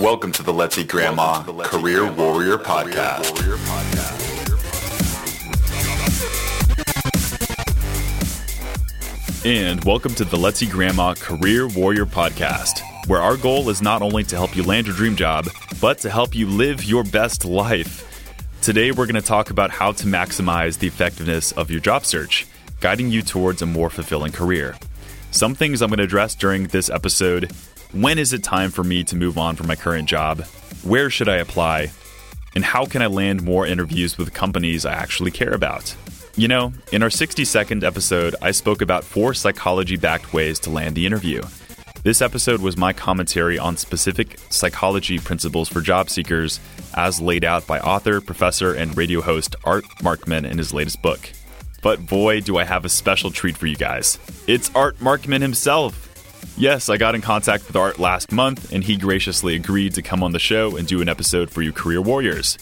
Welcome to the Let's Eat Grandma Career Warrior Podcast. And welcome to the Let's Eat Grandma Career Warrior Podcast, where our goal is not only to help you land your dream job, but to help you live your best life. Today, we're going to talk about how to maximize the effectiveness of your job search, guiding you towards a more fulfilling career. Some things I'm going to address during this episode when is it time for me to move on from my current job? Where should I apply? And how can I land more interviews with companies I actually care about? You know, in our 60 second episode, I spoke about four psychology backed ways to land the interview. This episode was my commentary on specific psychology principles for job seekers as laid out by author, professor, and radio host Art Markman in his latest book. But boy, do I have a special treat for you guys. It's Art Markman himself. Yes, I got in contact with Art last month, and he graciously agreed to come on the show and do an episode for you career warriors.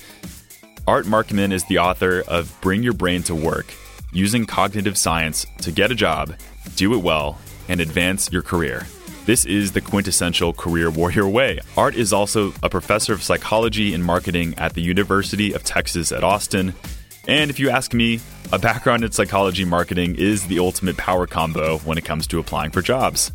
Art Markman is the author of Bring Your Brain to Work Using Cognitive Science to Get a Job, Do It Well, and Advance Your Career. This is the quintessential career warrior way. Art is also a professor of psychology and marketing at the University of Texas at Austin. And if you ask me, a background in psychology marketing is the ultimate power combo when it comes to applying for jobs.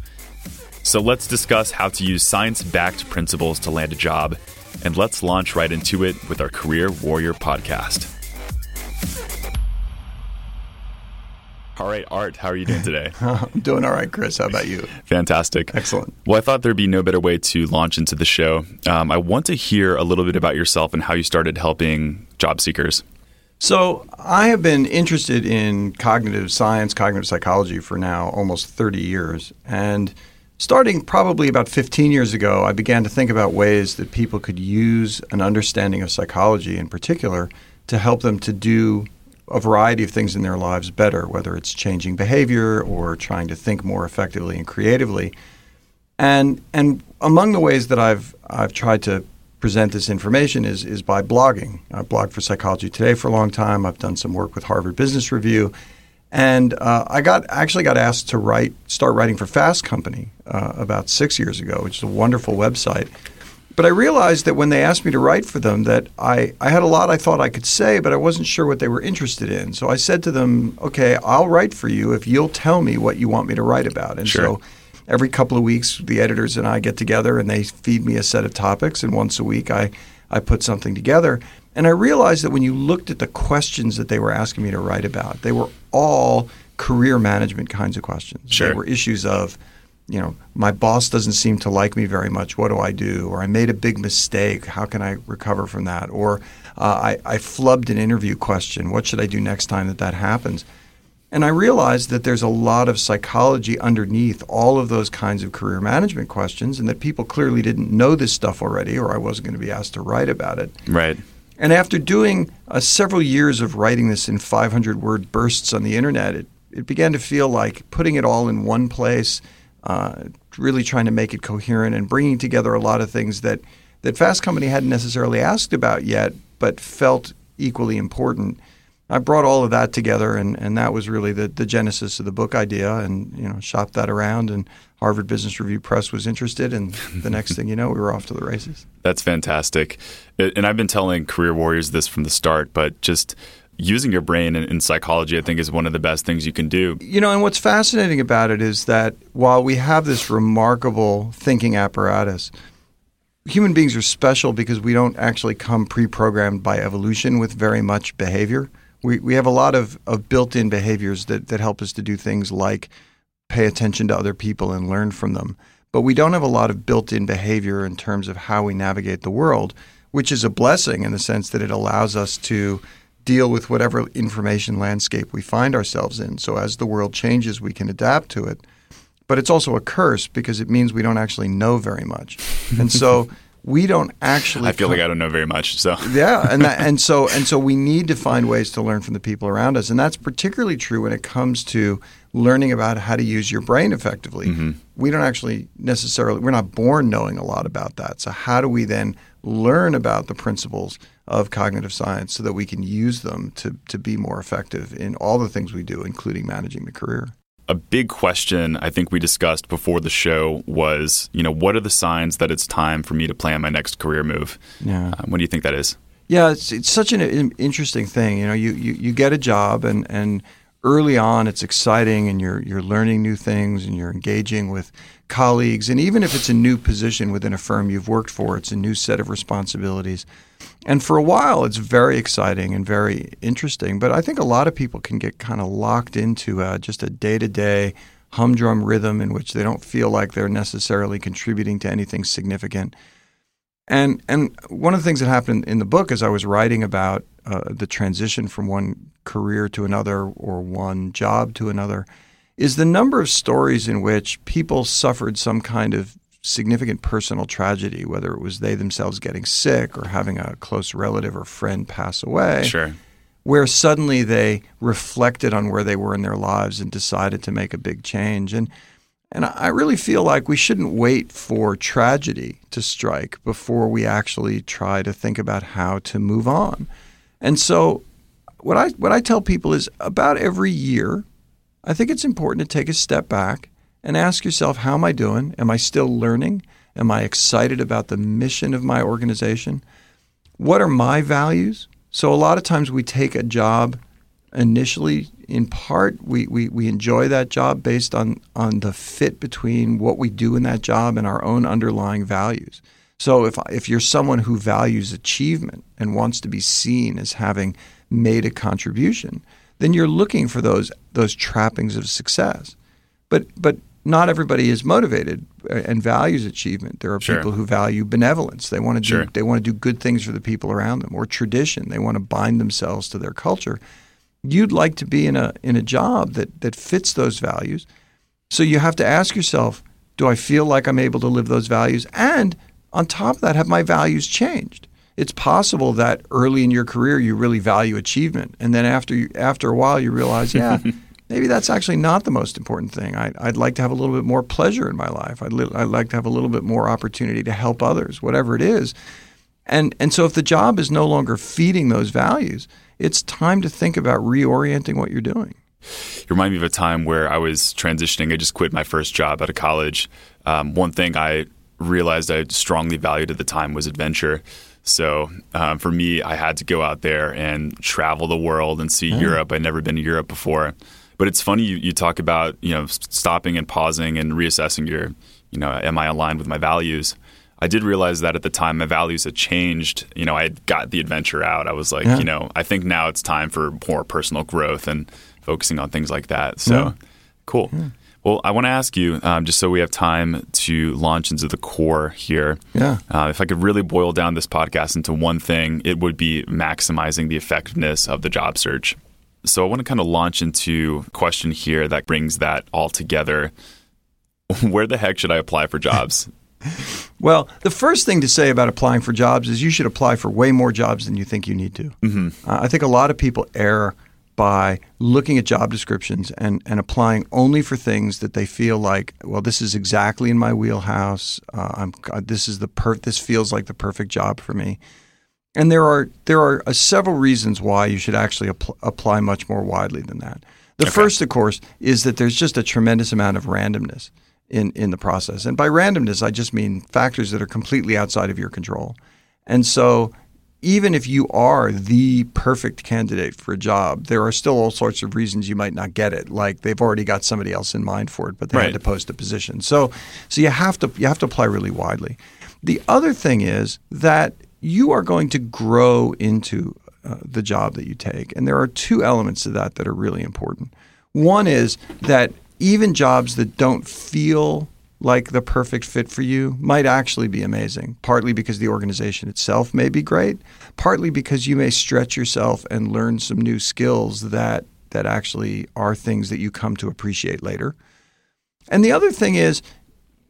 So let's discuss how to use science backed principles to land a job, and let's launch right into it with our Career Warrior podcast. All right, Art, how are you doing today? I'm doing all right, Chris. How about you? Fantastic. Excellent. Well, I thought there'd be no better way to launch into the show. Um, I want to hear a little bit about yourself and how you started helping job seekers. So, I have been interested in cognitive science, cognitive psychology for now almost 30 years. And Starting probably about 15 years ago, I began to think about ways that people could use an understanding of psychology in particular to help them to do a variety of things in their lives better, whether it's changing behavior or trying to think more effectively and creatively. And and among the ways that I've I've tried to present this information is is by blogging. I've blogged for Psychology Today for a long time. I've done some work with Harvard Business Review, and uh, I got actually got asked to write, start writing for Fast Company uh, about six years ago, which is a wonderful website. But I realized that when they asked me to write for them, that I, I had a lot I thought I could say, but I wasn't sure what they were interested in. So I said to them, "Okay, I'll write for you if you'll tell me what you want me to write about." And sure. so every couple of weeks, the editors and I get together, and they feed me a set of topics, and once a week, I I put something together. And I realized that when you looked at the questions that they were asking me to write about, they were all career management kinds of questions. Sure. They were issues of, you know, my boss doesn't seem to like me very much. What do I do? Or I made a big mistake. How can I recover from that? Or uh, I, I flubbed an interview question. What should I do next time that that happens? And I realized that there's a lot of psychology underneath all of those kinds of career management questions, and that people clearly didn't know this stuff already, or I wasn't going to be asked to write about it. Right. And after doing uh, several years of writing this in 500 word bursts on the internet, it, it began to feel like putting it all in one place, uh, really trying to make it coherent and bringing together a lot of things that, that Fast Company hadn't necessarily asked about yet, but felt equally important. I brought all of that together, and, and that was really the, the genesis of the book idea, and you know, shopped that around, and Harvard Business Review Press was interested, and the next thing you know, we were off to the races. That's fantastic, and I've been telling career warriors this from the start, but just using your brain in, in, psychology, I think, is one of the best things you can do. You know, and what's fascinating about it is that while we have this remarkable thinking apparatus, human beings are special because we don't actually come pre-programmed by evolution with very much behavior we, we have a lot of, of built in behaviors that, that help us to do things like pay attention to other people and learn from them. But we don't have a lot of built in behavior in terms of how we navigate the world, which is a blessing in the sense that it allows us to deal with whatever information landscape we find ourselves in. So as the world changes, we can adapt to it. But it's also a curse because it means we don't actually know very much. And so we don't actually. I feel come, like I don't know very much. So yeah, and that, and so and so we need to find ways to learn from the people around us, and that's particularly true when it comes to learning about how to use your brain effectively. Mm-hmm. We don't actually necessarily we're not born knowing a lot about that. So how do we then learn about the principles of cognitive science so that we can use them to to be more effective in all the things we do, including managing the career? A big question I think we discussed before the show was, you know, what are the signs that it's time for me to plan my next career move? Yeah. Um, what do you think that is? Yeah, it's, it's such an interesting thing. You know, you, you, you get a job and, and early on it's exciting and you're you're learning new things and you're engaging with colleagues and even if it's a new position within a firm you've worked for, it's a new set of responsibilities. And for a while it's very exciting and very interesting, but I think a lot of people can get kind of locked into uh, just a day-to-day humdrum rhythm in which they don't feel like they're necessarily contributing to anything significant. And and one of the things that happened in the book as I was writing about uh, the transition from one career to another or one job to another is the number of stories in which people suffered some kind of significant personal tragedy, whether it was they themselves getting sick or having a close relative or friend pass away. Sure. Where suddenly they reflected on where they were in their lives and decided to make a big change. And and I really feel like we shouldn't wait for tragedy to strike before we actually try to think about how to move on. And so what I what I tell people is about every year, I think it's important to take a step back and ask yourself, how am I doing? Am I still learning? Am I excited about the mission of my organization? What are my values? So a lot of times we take a job initially in part we, we, we enjoy that job based on, on the fit between what we do in that job and our own underlying values. So if, if you're someone who values achievement and wants to be seen as having made a contribution, then you're looking for those those trappings of success. But but not everybody is motivated uh, and values achievement. There are sure. people who value benevolence. They want to do sure. they want to do good things for the people around them, or tradition. They want to bind themselves to their culture you'd like to be in a in a job that that fits those values. So you have to ask yourself, do I feel like I'm able to live those values? And on top of that, have my values changed? It's possible that early in your career you really value achievement, and then after you, after a while you realize, yeah, maybe that's actually not the most important thing. I, would like to have a little bit more pleasure in my life. I'd, li- I'd like to have a little bit more opportunity to help others, whatever it is. And and so if the job is no longer feeding those values, it's time to think about reorienting what you're doing. You remind me of a time where I was transitioning. I just quit my first job out of college. Um, one thing I realized I strongly valued at the time was adventure. So um, for me, I had to go out there and travel the world and see Europe. I'd never been to Europe before. But it's funny you, you talk about you know stopping and pausing and reassessing your you know am I aligned with my values? I did realize that at the time my values had changed. You know, I had got the adventure out. I was like, yeah. you know, I think now it's time for more personal growth and focusing on things like that. So yeah. cool. Yeah. Well, I want to ask you, um, just so we have time to launch into the core here. Yeah. Uh, if I could really boil down this podcast into one thing, it would be maximizing the effectiveness of the job search. So I want to kind of launch into a question here that brings that all together. Where the heck should I apply for jobs? Well, the first thing to say about applying for jobs is you should apply for way more jobs than you think you need to. Mm-hmm. Uh, I think a lot of people err by looking at job descriptions and, and applying only for things that they feel like, well, this is exactly in my wheelhouse. Uh, I'm, uh, this is the per- this feels like the perfect job for me. And there are there are uh, several reasons why you should actually apl- apply much more widely than that. The Okay. first, of course, is that there's just a tremendous amount of randomness in, in the process. And by randomness, I just mean factors that are completely outside of your control. And so, even if you are the perfect candidate for a job, there are still all sorts of reasons you might not get it. Like they've already got somebody else in mind for it, but they Right. had to post a position. So, so you have to you have to apply really widely. The other thing is that you are going to grow into uh, the job that you take, and there are two elements to that that are really important. One is that even jobs that don't feel like the perfect fit for you might actually be amazing, partly because the organization itself may be great, partly because you may stretch yourself and learn some new skills that that actually are things that you come to appreciate later. And the other thing is,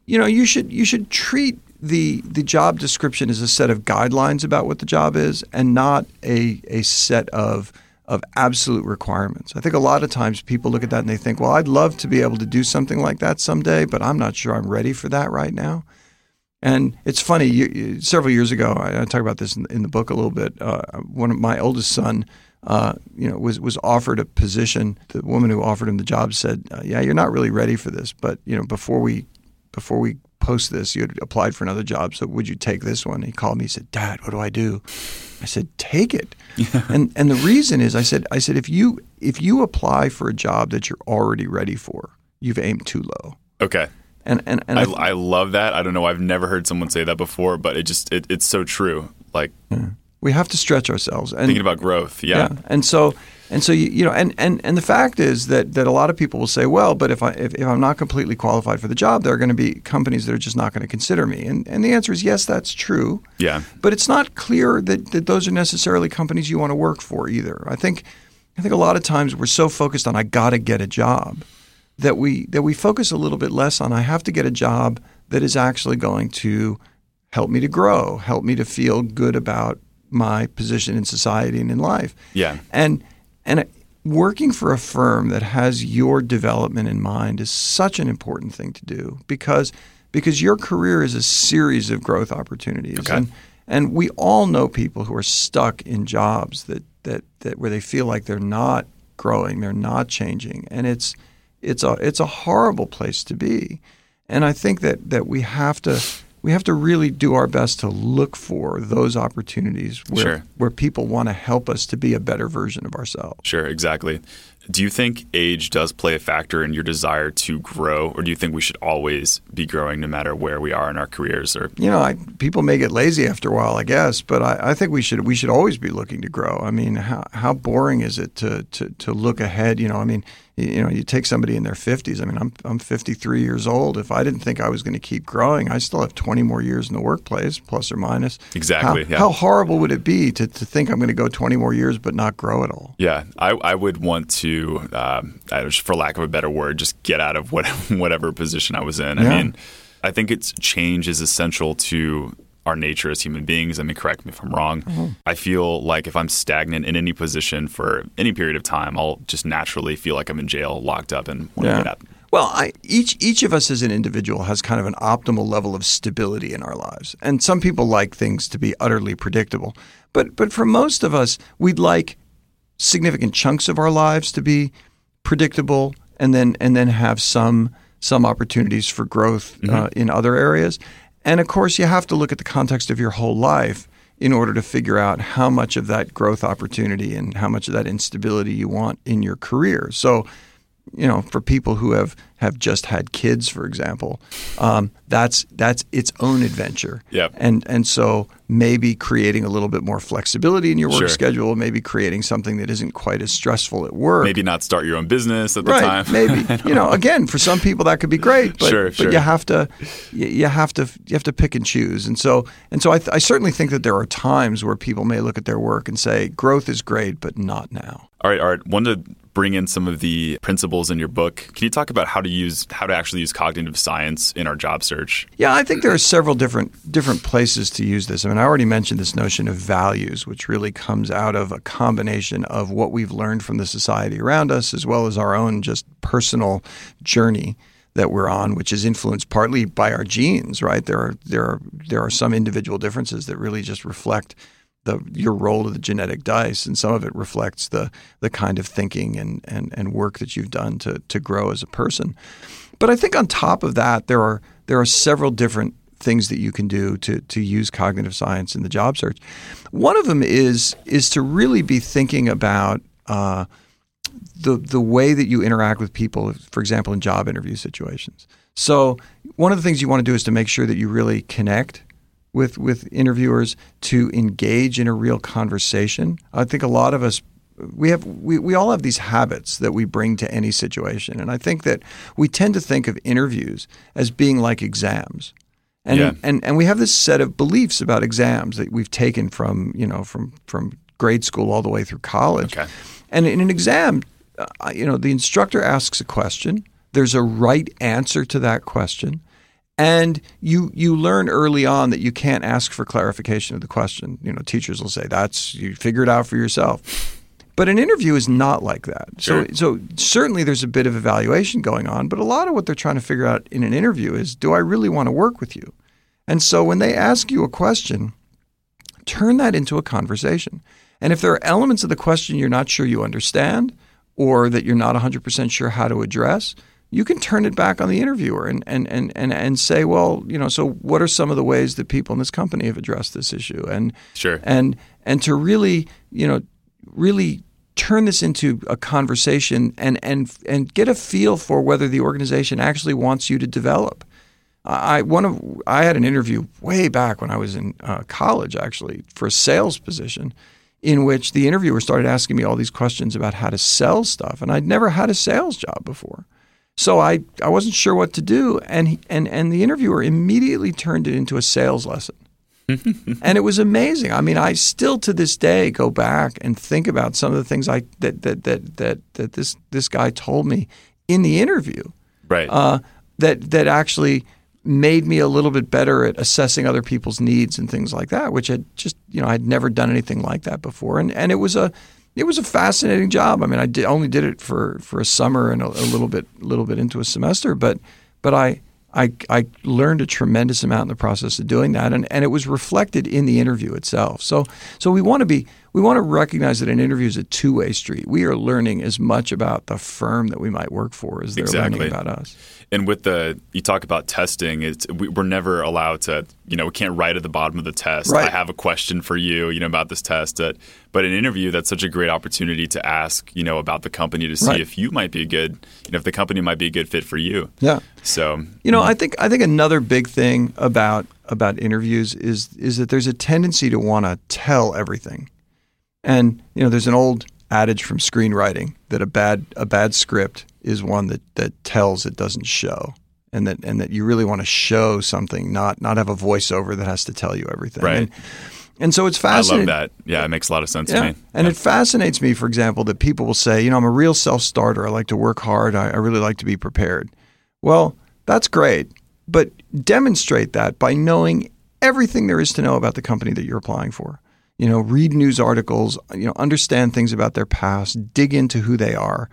you know, you should you should treat the the job description as a set of guidelines about what the job is and not a a set of of absolute requirements. I think a lot of times people look at that and they think, well, I'd love to be able to do something like that someday, but I'm not sure I'm ready for that right now. And it's funny. You, several years ago, I, I talk about this in, in the book a little bit. Uh, one of my oldest son uh, you know, was was offered a position. The woman who offered him the job said, uh, "Yeah, you're not really ready for this, but you know, before we before we post this, you had applied for another job. So would you take this one?" He called me. He said, "Dad, what do I do?" I said, "Take it." and and the reason is, I said, I said, if you if you apply for a job that you're already ready for, you've aimed too low. Okay. And and, and I, I, love that. I don't know. I've never heard someone say that before, but it just it, it's so true. Like yeah. We have to stretch ourselves. And, thinking about growth, yeah. yeah. And so and so you, you know, and, and and the fact is that that a lot of people will say, well, but if I if, if I'm not completely qualified for the job, there are going to be companies that are just not going to consider me. And and the answer is yes, that's true. Yeah. But it's not clear that, that those are necessarily companies you want to work for either. I think I think a lot of times we're so focused on I got to get a job that we that we focus a little bit less on I have to get a job that is actually going to help me to grow, help me to feel good about my position in society and in life. Yeah. And and working for a firm that has your development in mind is such an important thing to do because because your career is a series of growth opportunities. Okay. And and we all know people who are stuck in jobs that, that, that where they feel like they're not growing, they're not changing. And it's it's a it's a horrible place to be. And I think that, that we have to we have to really do our best to look for those opportunities where Sure. where people want to help us to be a better version of ourselves. Sure, exactly. Do you think age does play a factor in your desire to grow, or do you think we should always be growing no matter where we are in our careers? Or you know, I, people may get lazy after a while, I guess, but I, I think we should we should always be looking to grow. I mean, how how boring is it to to, to look ahead? You know, I mean, you, know, you take somebody in their fifties. I mean, I'm I'm 53 years old. If I didn't think I was going to keep growing, I still have 20 more years in the workplace, plus or minus. Exactly, How, yeah. how horrible would it be to, to think I'm going to go 20 more years but not grow at all? yeah, I, I would want to, um, for lack of a better word, just get out of what, whatever position I was in. I Yeah. mean, I think it's change is essential to our nature as human beings. I mean, correct me if I'm wrong. Mm-hmm. I feel like if I'm stagnant in any position for any period of time, I'll just naturally feel like I'm in jail, locked up, and want to get out. Well, I, each each of us as an individual has kind of an optimal level of stability in our lives, and some people like things to be utterly predictable. But but for most of us, we'd like significant chunks of our lives to be predictable, and then and then have some some opportunities for growth uh, in other areas. And of course, you have to look at the context of your whole life in order to figure out how much of that growth opportunity and how much of that instability you want in your career. So you know, for people who have, have just had kids, for example, um, that's that's its own adventure. Yep. And and so maybe creating a little bit more flexibility in your work Sure. schedule, maybe creating something that isn't quite as stressful at work. Maybe not start your own business at the Right, time. maybe you know. Again, for some people that could be great, but, Sure, but you have to, you, have to, you have to pick and choose. And so, and so, I, th- I certainly think that there are times where people may look at their work and say, "Growth is great, but not now." All right, Art. Wanted to bring in some of the principles in your book. Can you talk about how to use how to actually use cognitive science in our job search? Yeah, I think there are several different different places to use this. I mean, I already mentioned this notion of values, which really comes out of a combination of what we've learned from the society around us, as well as our own just personal journey that we're on, which is influenced partly by our genes. Right? There are there are there are some individual differences that really just reflect the your roll of the genetic dice, and some of it reflects the the kind of thinking and and, and work that you've done to to grow as a person. But I think on top of that, there are there are several different things that you can do to to use cognitive science in the job search. One of them is is to really be thinking about uh, the the way that you interact with people, for example, in job interview situations. So one of the things you want to do is to make sure that you really connect with with interviewers to engage in a real conversation. I think a lot of us we have we, we all have these habits that we bring to any situation. And I think that we tend to think of interviews as being like exams. And, Yeah. and and we have this set of beliefs about exams that we've taken from, you know, from from grade school all the way through college. Okay. And in an exam, uh, you know, the instructor asks a question. There's a right answer to that question. And you you learn early on that you can't ask for clarification of the question. You know, teachers will say that's you figure it out for yourself. But an interview is not like that. Sure. So so certainly there's a bit of evaluation going on, but a lot of what they're trying to figure out in an interview is do I really want to work with you? And so when they ask you a question, turn that into a conversation And if there are elements of the question you're not sure you understand or that you're not 100% sure how to address, you can turn it back on the interviewer and, and, and, and, and say, well, you know, so what are some of the ways that people in this company have addressed this issue? And Sure. and and to really, you know, really turn this into a conversation and and and get a feel for whether the organization actually wants you to develop. I one of I had an interview way back when I was in uh, college actually for a sales position, in which the interviewer started asking me all these questions about how to sell stuff, and I'd never had a sales job before. So I, I wasn't sure what to do, and he, and and the interviewer immediately turned it into a sales lesson, and it was amazing. I mean, I still to this day go back and think about some of the things I that that that that, that this this guy told me in the interview Right. uh, that that actually made me a little bit better at assessing other people's needs and things like that, which had just you know I'd never done anything like that before, and and it was a it was a fascinating job. I mean, I did, only did it for for a summer and a, a little bit little bit into a semester, but but I. I, I learned a tremendous amount in the process of doing that, and, and it was reflected in the interview itself. So so we want to be we want to recognize that an interview is a two way street. We are learning as much about the firm that we might work for as they're Exactly. learning about us. And with the you talk about testing, it's we, we're never allowed to you know we can't write at the bottom of the test. Right. I have a question for you, you know about this test. Uh, but an interview, that's such a great opportunity to ask you know about the company to see Right. if you might be a good you know if the company might be a good fit for you. Yeah. So You know, I think I think another big thing about about interviews is is that there's a tendency to want to tell everything. And you know, there's an old adage from screenwriting that a bad a bad script is one that that tells it doesn't show. And that and that you really want to show something, not not have a voiceover that has to tell you everything. Right. And, and so it's fascinating. I love that. Yeah, it makes a lot of sense Yeah. to me. And it fascinates me, for example, that people will say, you know, I'm a real self starter. I like to work hard. I, I really like to be prepared. Well, that's great. But demonstrate that by knowing everything there is to know about the company that you're applying for. You know, read news articles, you know, understand things about their past, dig into who they are.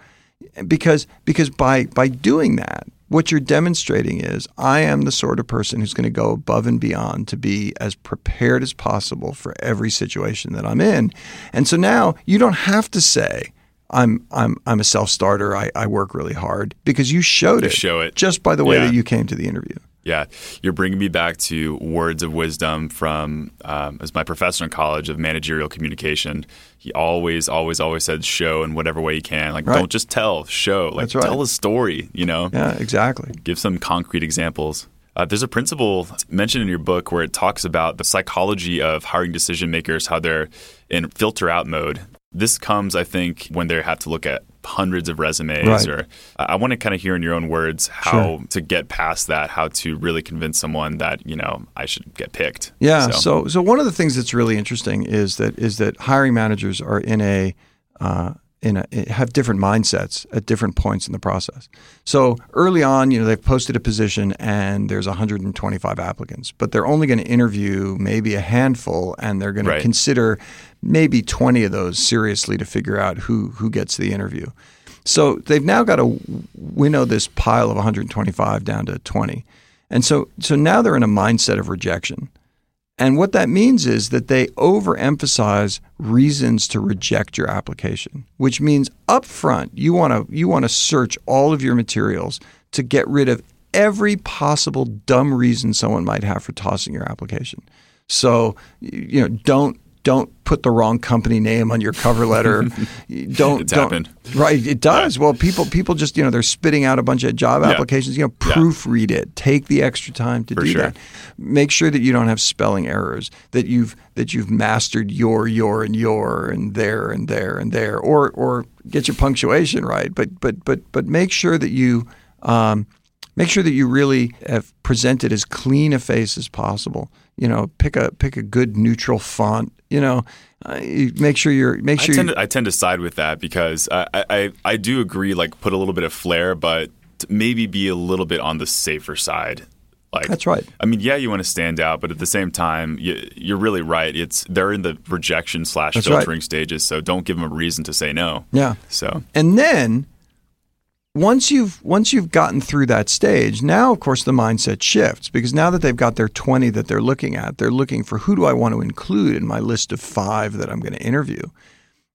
Because because by by doing that, what you're demonstrating is I am the sort of person who's going to go above and beyond to be as prepared as possible for every situation that I'm in. And so now you don't have to say, I'm I'm I'm a self starter. I, I work really hard because you showed it. show it. just by the way Yeah. that you came to the interview. Yeah, you're bringing me back to words of wisdom from um, as my professor in college of managerial communication. He always, always, always said show in whatever way you can. Like, Right. don't just tell, show. Like, That's right. tell a story. You know, Yeah, exactly. give some concrete examples. Uh, there's a principle mentioned in your book where it talks about the psychology of hiring decision makers, how they're in filter out mode. This comes, I think, when they have to look at hundreds of resumes. Right. Or I I want to kind of hear in your own words how Sure. to get past that, how to really convince someone that you know I should get picked. Yeah. So. so one of the things that's really interesting is that is that hiring managers are in a uh, in a have different mindsets at different points in the process. So early on, you know, they've posted a position and there's 125 applicants, but they're only going to interview maybe a handful, and they're going Right. to consider maybe 20 of those seriously to figure out who who gets the interview. So they've now got to winnow this pile of 125 down to 20. And so so now they're in a mindset of rejection. And what that means is that they overemphasize reasons to reject your application, which means up front you want to you want to search all of your materials to get rid of every possible dumb reason someone might have for tossing your application. So you know, don't don't put the wrong company name on your cover letter. don't It's don't happened. right. It does. Well, people people just you know they're spitting out a bunch of job Yeah. applications. You know, Yeah. proofread it. Take the extra time to For do sure. that. Make sure that you don't have spelling errors. That you've that you've mastered your your and your and there and there and there, or or get your punctuation right. But but but but make sure that you. Um, Make sure that you really have presented as clean a face as possible. You know, pick a pick a good neutral font. You know, uh, you- make sure you're make I sure tend, you, to, I tend to side with that because I, I, I- I do agree, like put a little bit of flair, but maybe be a little bit on the safer side. Like That's right. I mean, yeah, you want to stand out, but at the same time, you, you're really right. It's they're in the rejection slash That's right. filtering stages, so don't give them a reason to say no. yeah. So And then once you've once you've gotten through that stage, now of course the mindset shifts because now that they've got their 20 that they're looking at, they're looking for who do I want to include in my list of 5 that I'm going to interview.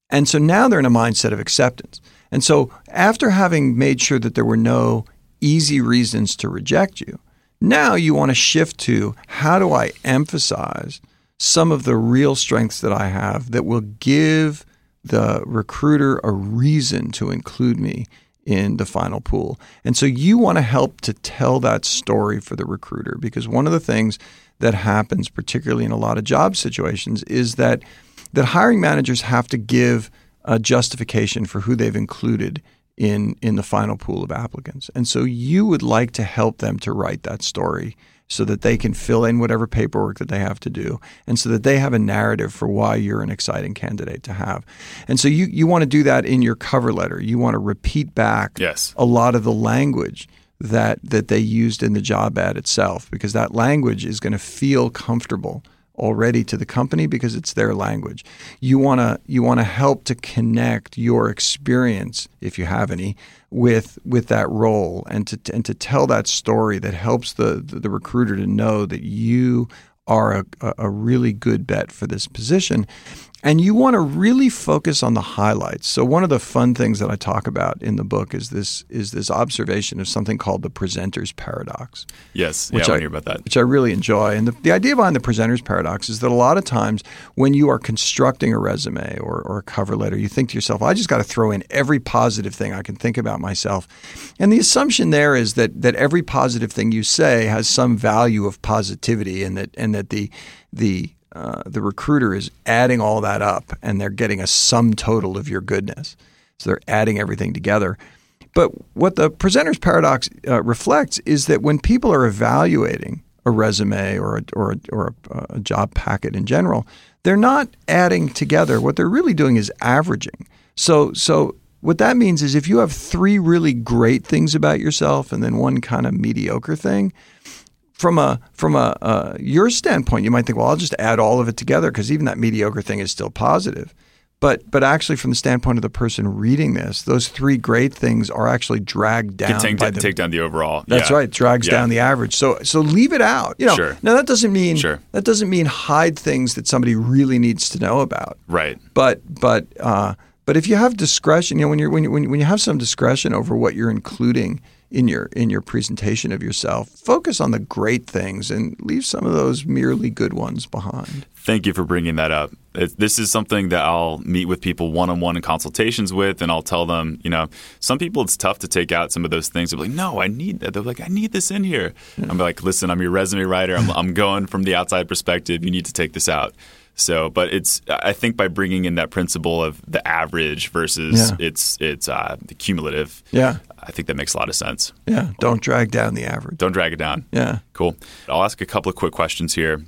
And so now they're in a mindset of acceptance. And so after having made sure that there were no easy reasons to reject you, now you want to shift to how do I emphasize some of the real strengths that I have that will give the recruiter a reason to include me in the final pool. And so you want to help to tell that story for the recruiter because one of the things that happens particularly in a lot of job situations is that that hiring managers have to give a justification for who they've included in in the final pool of applicants. And so you would like to help them to write that story so that they can fill in whatever paperwork that they have to do and so that they have a narrative for why you're an exciting candidate to have. And so you, you want to do that in your cover letter. You want to repeat back yes. a lot of the language that that they used in the job ad itself because that language is going to feel comfortable already to the company because it's their language. You want to you want to help to connect your experience if you have any with with that role and to and to tell that story that helps the the, the recruiter to know that you are a, a really good bet for this position and you want to really focus on the highlights. So one of the fun things that I talk about in the book is this is this observation of something called the presenter's paradox. Yes, which yeah, I, I hear about that. Which I really enjoy. And the, the idea behind the presenter's paradox is that a lot of times when you are constructing a resume or, or a cover letter, you think to yourself, I just got to throw in every positive thing I can think about myself. And the assumption there is that that every positive thing you say has some value of positivity and that and that the the uh, the recruiter is adding all that up and they're getting a sum total of your goodness. So they're adding everything together. But what the presenter's paradox uh, reflects is that when people are evaluating a resume or a, or, a, or a, a job packet in general, they're not adding together. What they're really doing is averaging. So, so what that means is if you have three really great things about yourself and then one kind of mediocre thing, from a from a uh, your standpoint, you might think, well, I'll just add all of it together because even that mediocre thing is still positive. But but actually, from the standpoint of the person reading this, those three great things are actually dragged down. Can take, the, take down the overall. That's yeah. right, drags yeah. down the average. So so leave it out. You know, sure. Now that doesn't mean sure. that doesn't mean hide things that somebody really needs to know about. Right. But but uh, but if you have discretion, you know, when you're when you, when you have some discretion over what you're including in your in your presentation of yourself. Focus on the great things and leave some of those merely good ones behind. Thank you for bringing that up. this is something that I'll meet with people one on one in consultations with, and I'll tell them, you know, some people it's tough to take out some of those things. They're like, no, I need that. They're like, I need this in here. Yeah. I'm like, listen, I'm your resume writer. I'm, I'm going from the outside perspective. You need to take this out. So, but it's I think by bringing in that principle of the average versus yeah. it's it's uh, cumulative. Yeah, I think that makes a lot of sense. Yeah, don't drag down the average. Don't drag it down. Yeah, cool. I'll ask a couple of quick questions here.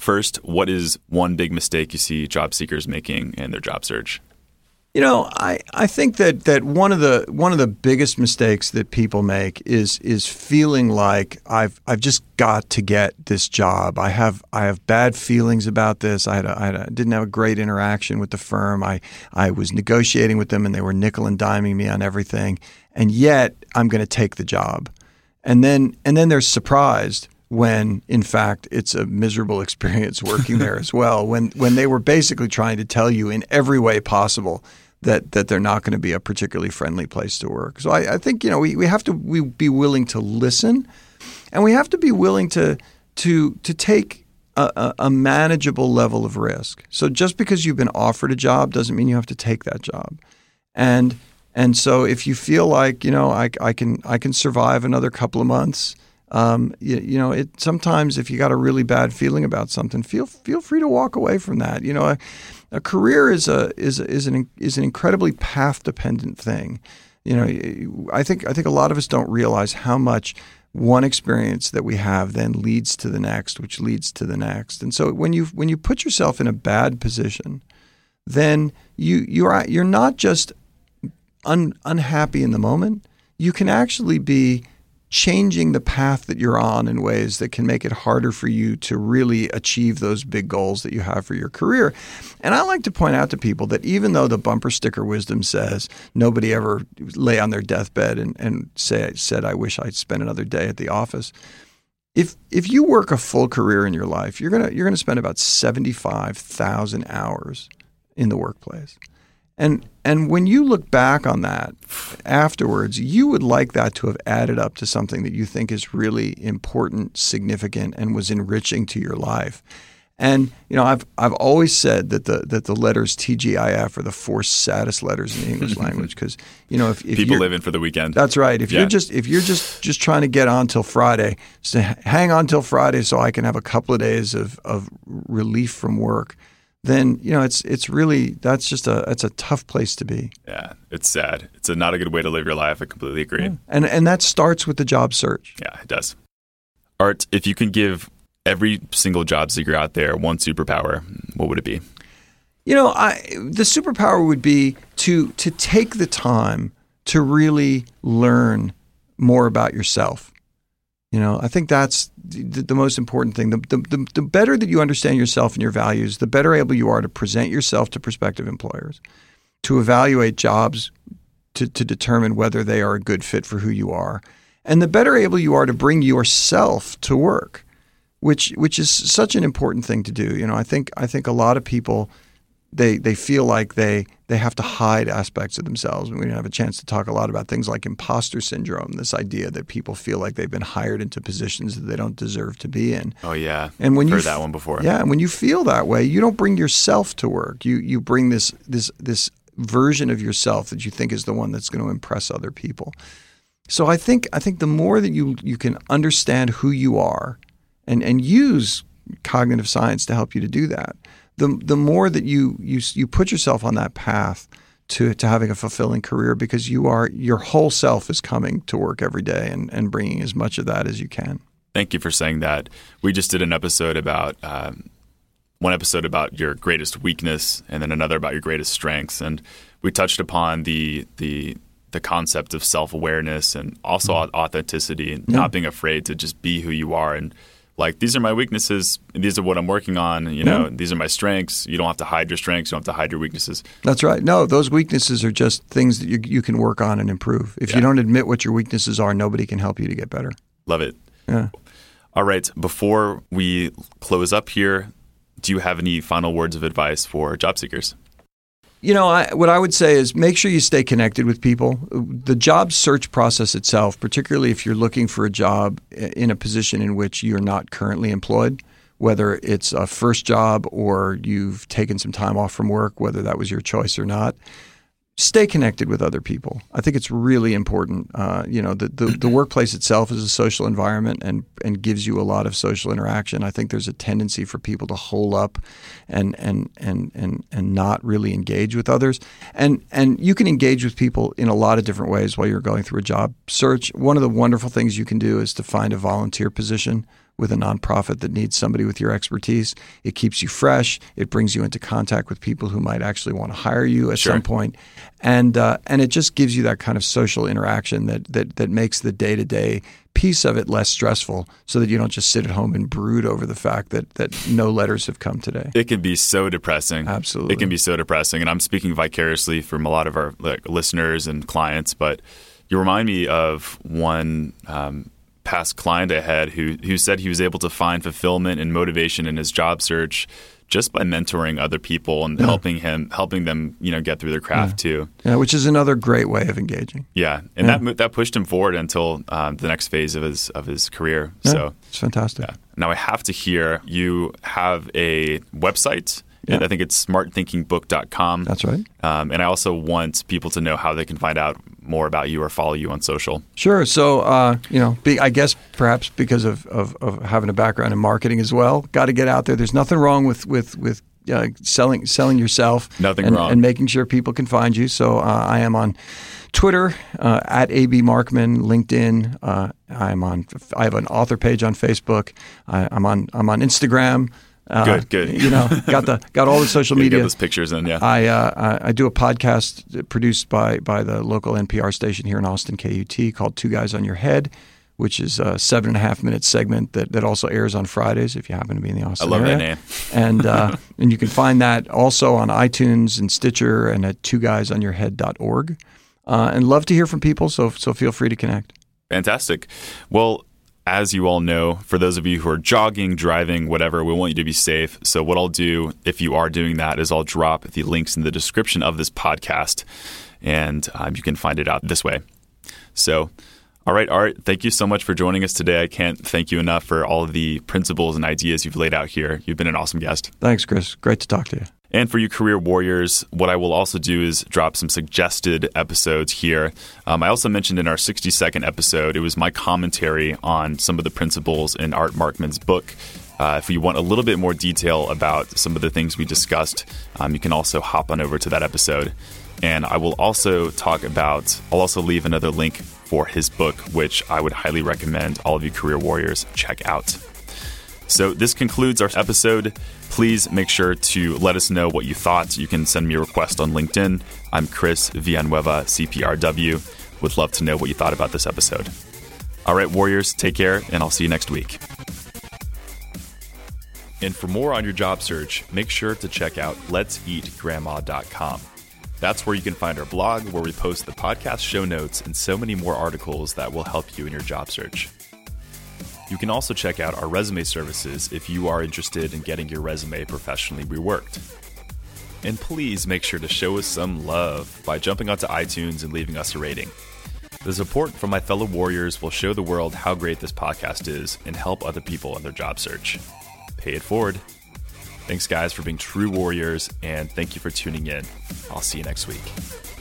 First, what is one big mistake you see job seekers making in their job search? You know, I, I think that, that one of the one of the biggest mistakes that people make is is feeling like I've I've just got to get this job. I have I have bad feelings about this. I had a, I had a, didn't have a great interaction with the firm. I I was negotiating with them and they were nickel and diming me on everything, and yet I'm going to take the job. And then and then they're surprised when in fact it's a miserable experience working there as well when when they were basically trying to tell you in every way possible that that they're not going to be a particularly friendly place to work. So I, I think you know we, we have to we be willing to listen, and we have to be willing to to to take a, a, manageable level of risk. So just because you've been offered a job doesn't mean you have to take that job, and and so if you feel like you know I, I can I can survive another couple of months. Um, you, you, know, it sometimes if you got a really bad feeling about something, feel feel free to walk away from that. You know, a career is a is a, is an is an incredibly path dependent thing. You know, I think I think a lot of us don't realize how much one experience that we have then leads to the next, which leads to the next. And so when you when you put yourself in a bad position, then you you're you're not just un, unhappy in the moment. You can actually be changing the path that you're on in ways that can make it harder for you to really achieve those big goals that you have for your career. And I like to point out to people that even though the bumper sticker wisdom says nobody ever lay on their deathbed and, and say said I wish I'd spend another day at the office. If if you work a full career in your life, you're gonna you're gonna spend about seventy five thousand hours in the workplace. And and when you look back on that afterwards, you would like that to have added up to something that you think is really important, significant, and was enriching to your life. And you know, I've I've always said that the that the letters TGIF are the four saddest letters in the English language because you know if, if people live in for the weekend. That's right. If yeah. you're just if you're just just trying to get on till Friday, so hang on till Friday so I can have a couple of days of of relief from work then you know it's it's really that's just a it's a tough place to be. Yeah, it's sad. It's a, not a good way to live your life. I completely agree. Yeah. And and that starts with the job search. Yeah, it does. Art, if you can give every single job seeker out there one superpower, what would it be? You know, I the superpower would be to to take the time to really learn more about yourself you know, I think that's the, the most important thing. The, the, the, better that you understand yourself and your values, the better able you are to present yourself to prospective employers, to evaluate jobs to, to determine whether they are a good fit for who you are, and the better able you are to bring yourself to work, which which is such an important thing to do. You know, I think I think a lot of people they they feel like they they have to hide aspects of themselves. And we didn't have a chance to talk a lot about things like imposter syndrome, this idea that people feel like they've been hired into positions that they don't deserve to be in. Oh yeah, and when I've you heard that one before. Yeah, and when you feel that way, you don't bring yourself to work. You you bring this this this version of yourself that you think is the one that's going to impress other people. So I think I think the more that you you can understand who you are, and and use cognitive science to help you to do that the the more that you you you put yourself on that path to to having a fulfilling career because you are your whole self is coming to work every day and and bringing as much of that as you can. Thank you for saying that. We just did an episode about um, one episode about your greatest weakness and then another about your greatest strengths, and we touched upon the the the concept of self awareness and also mm-hmm. authenticity and yeah. not being afraid to just be who you are and like these are my weaknesses these are what i'm working on you know yeah. these are my strengths. You don't have to hide your strengths you don't have to hide your weaknesses. That's right. No those weaknesses are just things that you, you can work on and improve. If yeah. you don't admit what your weaknesses are nobody can help you to get better. Love it. Yeah. All right before we close up here do you have any final words of advice for job seekers you know, I, what I would say is make sure you stay connected with people. The job search process itself, particularly if you're looking for a job in a position in which you're not currently employed, whether it's a first job or you've taken some time off from work, whether that was your choice or not, stay connected with other people. I think it's really important. Uh, you know, the, the, the workplace itself is a social environment and and gives you a lot of social interaction. I think there's a tendency for people to hole up and and and and and not really engage with others. And and you can engage with people in a lot of different ways while you're going through a job search. One of the wonderful things you can do is to find a volunteer position with a nonprofit that needs somebody with your expertise. It keeps you fresh. It brings you into contact with people who might actually want to hire you at sure. some point, and uh, and it just gives you that kind of social interaction that that that makes the day to day piece of it less stressful, so that you don't just sit at home and brood over the fact that that no letters have come today. It can be so depressing. Absolutely, it can be so depressing, and I'm speaking vicariously from a lot of our like, listeners and clients, but. You remind me of one um, past client I had who who said he was able to find fulfillment and motivation in his job search just by mentoring other people and yeah. helping him helping them you know get through their craft yeah. too. Yeah, which is another great way of engaging. Yeah, and yeah. that that pushed him forward until um, the next phase of his of his career. so it's fantastic. Now I have to hear you have a website yeah. I think it's smartthinkingbook.com. That's right. Um, and I also want people to know how they can find out more about you or follow you on social. Sure. So, uh, you know, be, I guess perhaps because of, of, of, having a background in marketing as well, got to get out there. There's nothing wrong with, with, with uh, selling selling yourself. Nothing and, wrong. And making sure people can find you. So uh, I am on Twitter uh, at AB Markman, LinkedIn. Uh, I'm on. I have an author page on Facebook. I, I'm on. I'm on Instagram. Uh, good, good. you know, got the got all the social media. Get those pictures in, yeah. I, uh, I, I do a podcast produced by by the local NPR station here in Austin, KUT, called Two Guys on Your Head, which is a seven and a half minute segment that, that also airs on Fridays if you happen to be in the Austin I love area. that name. and uh, and you can find that also on iTunes and Stitcher and at two guys on guysonyourhead.org. Uh, and love to hear from people, so so feel free to connect. Fantastic. Well, as you all know, for those of you who are jogging, driving, whatever, we want you to be safe. So, what I'll do if you are doing that is I'll drop the links in the description of this podcast, and um, you can find it out this way. So, all right, Art, thank you so much for joining us today. I can't thank you enough for all of the principles and ideas you've laid out here. You've been an awesome guest. Thanks, Chris. Great to talk to you. And for you career warriors, what I will also do is drop some suggested episodes here. Um, I also mentioned in our 60 second episode, it was my commentary on some of the principles in Art Markman's book. Uh, if you want a little bit more detail about some of the things we discussed, um, you can also hop on over to that episode. And I will also talk about, I'll also leave another link for his book, which I would highly recommend all of you career warriors check out. So, this concludes our episode. Please make sure to let us know what you thought. You can send me a request on LinkedIn. I'm Chris Villanueva, CPRW. Would love to know what you thought about this episode. All right, Warriors, take care, and I'll see you next week. And for more on your job search, make sure to check out let'seatgrandma.com. That's where you can find our blog, where we post the podcast show notes and so many more articles that will help you in your job search. You can also check out our resume services if you are interested in getting your resume professionally reworked. And please make sure to show us some love by jumping onto iTunes and leaving us a rating. The support from my fellow warriors will show the world how great this podcast is and help other people in their job search. Pay it forward. Thanks, guys, for being true warriors, and thank you for tuning in. I'll see you next week.